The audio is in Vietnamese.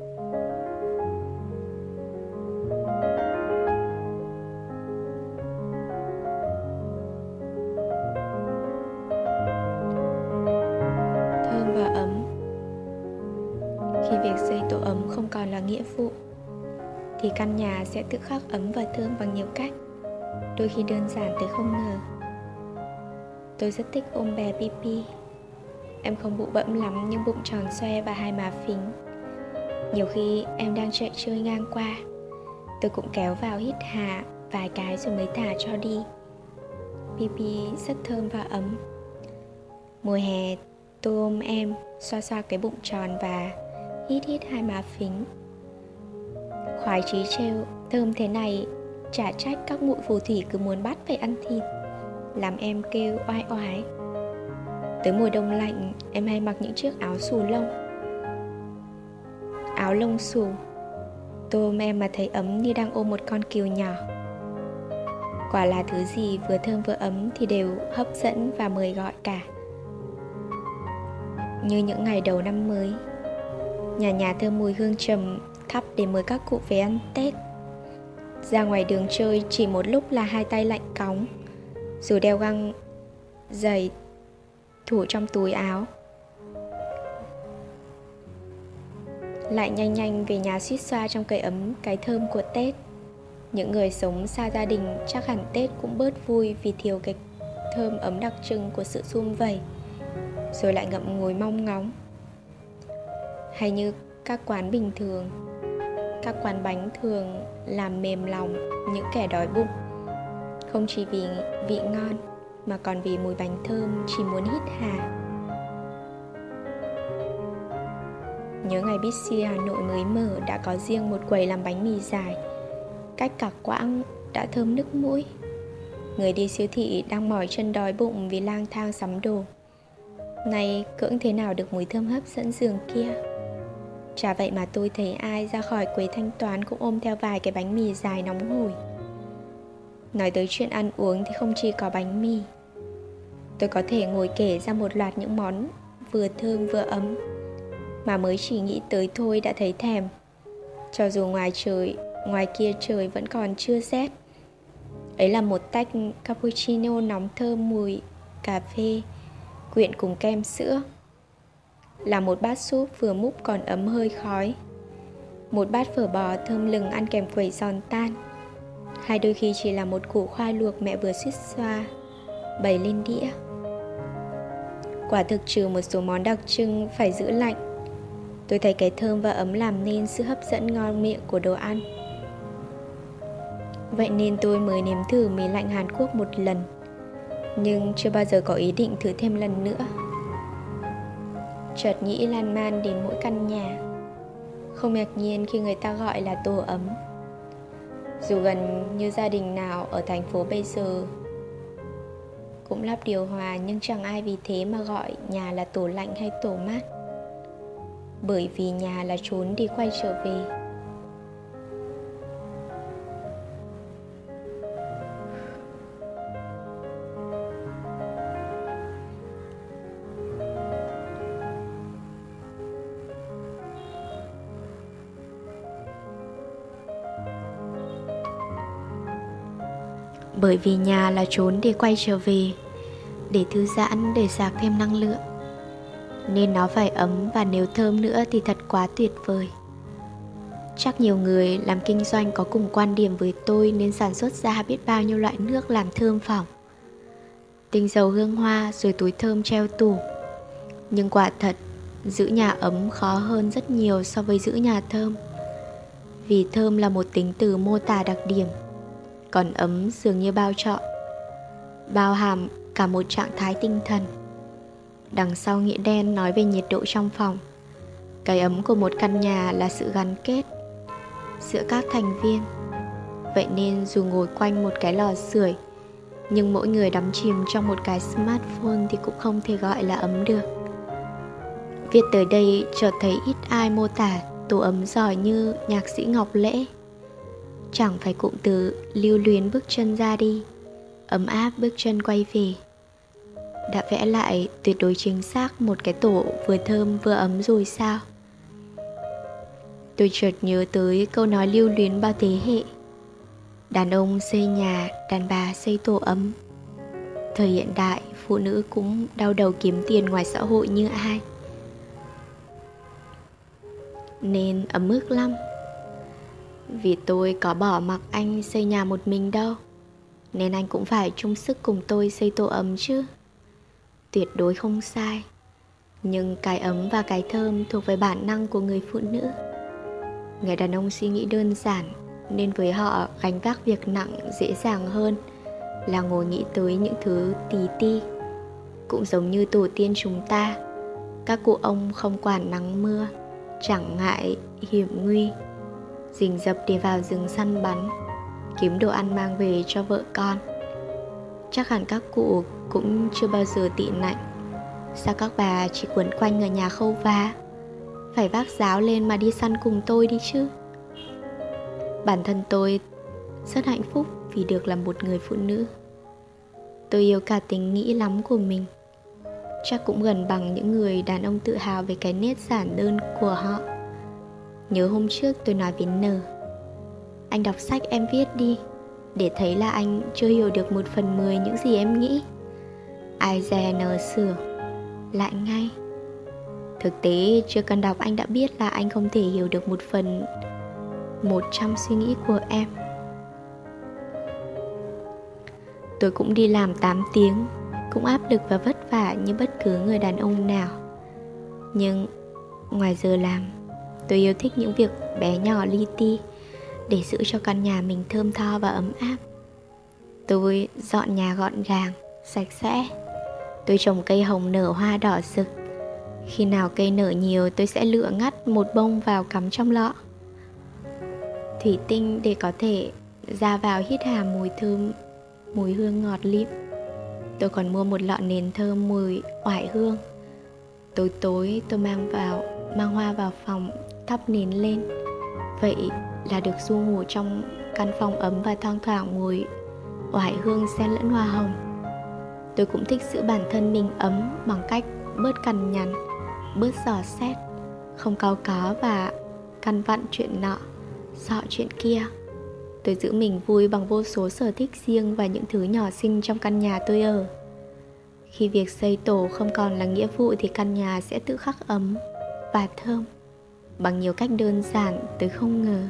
thơm và ấm. Khi việc xây tổ ấm không còn là nghĩa vụ, thì căn nhà sẽ tự khắc ấm và thơm bằng nhiều cách, đôi khi đơn giản tới không ngờ. Tôi rất thích ôm bé Pipi em không bụ bẫm lắm nhưng bụng tròn xoe và hai má phính nhiều khi em đang chạy chơi ngang qua. Tôi cũng kéo vào hít hà vài cái rồi mới thả cho đi. Pipi rất thơm và ấm. Mùa hè, tôi ôm em, xoa xoa cái bụng tròn và hít hít hai má phính. Khoái trí trêu, thơm thế này, chả trách các mụi phù thủy cứ muốn bắt phải ăn thịt, làm em kêu oai oái. Tới mùa đông lạnh, em hay mặc những chiếc áo xù lông áo lông xù. Tôm em mà thấy ấm như đang ôm một con cừu nhỏ. Quả là thứ gì vừa thơm vừa ấm thì đều hấp dẫn và mời gọi cả. Như những ngày đầu năm mới, nhà nhà thơm mùi hương trầm thắp để mời các cụ về ăn tết. Ra ngoài đường chơi chỉ một lúc là hai tay lạnh cóng. Dù đeo găng, giày, thủ trong túi áo Lại nhanh nhanh về nhà suýt xoa trong cây ấm, cái thơm của Tết. Những người sống xa gia đình chắc hẳn Tết cũng bớt vui vì thiếu cái thơm ấm đặc trưng của sự sum vầy, Rồi lại ngậm ngùi mong ngóng. Hay như các quán bình thường, các quán bánh thường làm mềm lòng những kẻ đói bụng, không chỉ vì vị ngon mà còn vì mùi bánh thơm chỉ muốn hít hà. Nhớ ngày Bixi Hà Nội mới mở, đã có riêng một quầy làm bánh mì dài. Cách cả quãng đã thơm nước mũi. Người đi siêu thị đang mỏi chân đói bụng vì lang thang sắm đồ. Nay cưỡng thế nào được mùi thơm hấp dẫn giường kia? Chả vậy mà tôi thấy ai ra khỏi quầy thanh toán cũng ôm theo vài cái bánh mì dài nóng hổi. Nói tới chuyện ăn uống thì không chỉ có bánh mì. Tôi có thể ngồi kể ra một loạt những món vừa thơm vừa ấm. Mà mới chỉ nghĩ tới thôi đã thấy thèm. Cho dù ngoài trời, ngoài kia trời vẫn còn chưa rét. Ấy là một tách cappuccino nóng thơm mùi cà phê Quyện cùng kem sữa. Là một bát súp vừa múc còn ấm hơi khói. Một bát phở bò thơm lừng ăn kèm quẩy giòn tan. Hay đôi khi chỉ là một củ khoai luộc mẹ vừa suýt xoa bày lên đĩa. Quả thực trừ một số món đặc trưng phải giữ lạnh tôi thấy cái thơm và ấm làm nên sự hấp dẫn ngon miệng của đồ ăn. Vậy nên tôi mới nếm thử mì lạnh hàn quốc một lần, nhưng chưa bao giờ có ý định thử thêm lần nữa. Chợt nghĩ lan man đến mỗi căn nhà. Không ngạc nhiên khi người ta gọi là tổ ấm. Dù gần như gia đình nào ở thành phố bây giờ cũng lắp điều hòa, nhưng chẳng ai vì thế mà gọi nhà là tổ lạnh hay tổ mát bởi vì nhà là trốn đi quay trở về. Bởi vì nhà là trốn để quay trở về, để thư giãn, để sạc thêm năng lượng nên nó phải ấm và nếu thơm nữa thì thật quá tuyệt vời. Chắc nhiều người làm kinh doanh có cùng quan điểm với tôi nên sản xuất ra biết bao nhiêu loại nước làm thơm phòng tinh dầu hương hoa rồi túi thơm treo tủ. Nhưng quả thật, giữ nhà ấm khó hơn rất nhiều so với giữ nhà thơm. Vì thơm là một tính từ mô tả đặc điểm, còn ấm dường như bao trọn, bao hàm cả một trạng thái tinh thần đằng sau nghĩa đen nói về nhiệt độ trong phòng. Cái ấm của một căn nhà là sự gắn kết giữa các thành viên. Vậy nên dù ngồi quanh một cái lò sưởi, nhưng mỗi người đắm chìm trong một cái smartphone thì cũng không thể gọi là ấm được. Viết tới đây chợt thấy ít ai mô tả tổ ấm giỏi như nhạc sĩ ngọc lễ. Chẳng phải cụm từ lưu luyến bước chân ra đi, ấm áp bước chân quay về đã vẽ lại tuyệt đối chính xác một cái tổ vừa thơm vừa ấm rồi sao? Tôi chợt nhớ tới câu nói lưu luyến bao thế hệ. Đàn ông xây nhà, đàn bà xây tổ ấm. Thời hiện đại, phụ nữ cũng đau đầu kiếm tiền ngoài xã hội như ai. Nên ấm ức lắm. Vì tôi có bỏ mặc anh xây nhà một mình đâu Nên anh cũng phải chung sức cùng tôi xây tổ ấm chứ. Tuyệt đối không sai. Nhưng cái ấm và cái thơm thuộc về bản năng của người phụ nữ. Người đàn ông suy nghĩ đơn giản, Nên với họ, gánh vác việc nặng dễ dàng hơn Là ngồi nghĩ tới những thứ tí ti. Cũng giống như tổ tiên chúng ta, Các cụ ông không quản nắng mưa, Chẳng ngại hiểm nguy, Rình dập để vào rừng săn bắn, Kiếm đồ ăn mang về cho vợ con. Chắc hẳn các cụ cũng chưa bao giờ tị nạnh. Sao các bà chỉ quấn quanh ở nhà khâu vá? Phải vác giáo lên mà đi săn cùng tôi đi chứ. Bản thân tôi rất hạnh phúc vì được là một người phụ nữ. Tôi yêu cả tình nghĩ lắm của mình. Chắc cũng gần bằng những người đàn ông tự hào về cái nét giản đơn của họ. Nhớ hôm trước tôi nói với n. Anh đọc sách em viết đi để thấy là anh chưa hiểu được một phần mười những gì em nghĩ. Ai dè n sửa, lại ngay. Thực tế, chưa cần đọc anh đã biết là anh không thể hiểu được một phần một trăm suy nghĩ của em. Tôi cũng đi làm 8 tiếng, Cũng áp lực và vất vả như bất cứ người đàn ông nào. Nhưng ngoài giờ làm, Tôi yêu thích những việc bé nhỏ li ti. Để giữ cho căn nhà mình thơm tho và ấm áp. Tôi dọn nhà gọn gàng, sạch sẽ. Tôi trồng cây hồng nở hoa đỏ rực. Khi nào cây nở nhiều tôi sẽ lựa ngắt một bông vào cắm trong lọ. Thủy tinh để có thể ra vào hít hà mùi thơm Mùi hương ngọt lịm. Tôi còn mua một lọ nến thơm mùi oải hương. Tối tối tôi mang vào Mang hoa vào phòng thắp nến lên. Vậy là được du ngủ trong căn phòng ấm và thoang thoảng mùi oải hương xen lẫn hoa hồng. Tôi cũng thích giữ bản thân mình ấm bằng cách bớt cằn nhằn, bớt dò xét, không cao có và căn vặn chuyện nọ sợ chuyện kia. Tôi giữ mình vui bằng vô số sở thích riêng và những thứ nhỏ xinh trong căn nhà tôi ở. Khi việc xây tổ không còn là nghĩa vụ thì căn nhà sẽ tự khắc ấm và thơm, bằng nhiều cách đơn giản tôi không ngờ.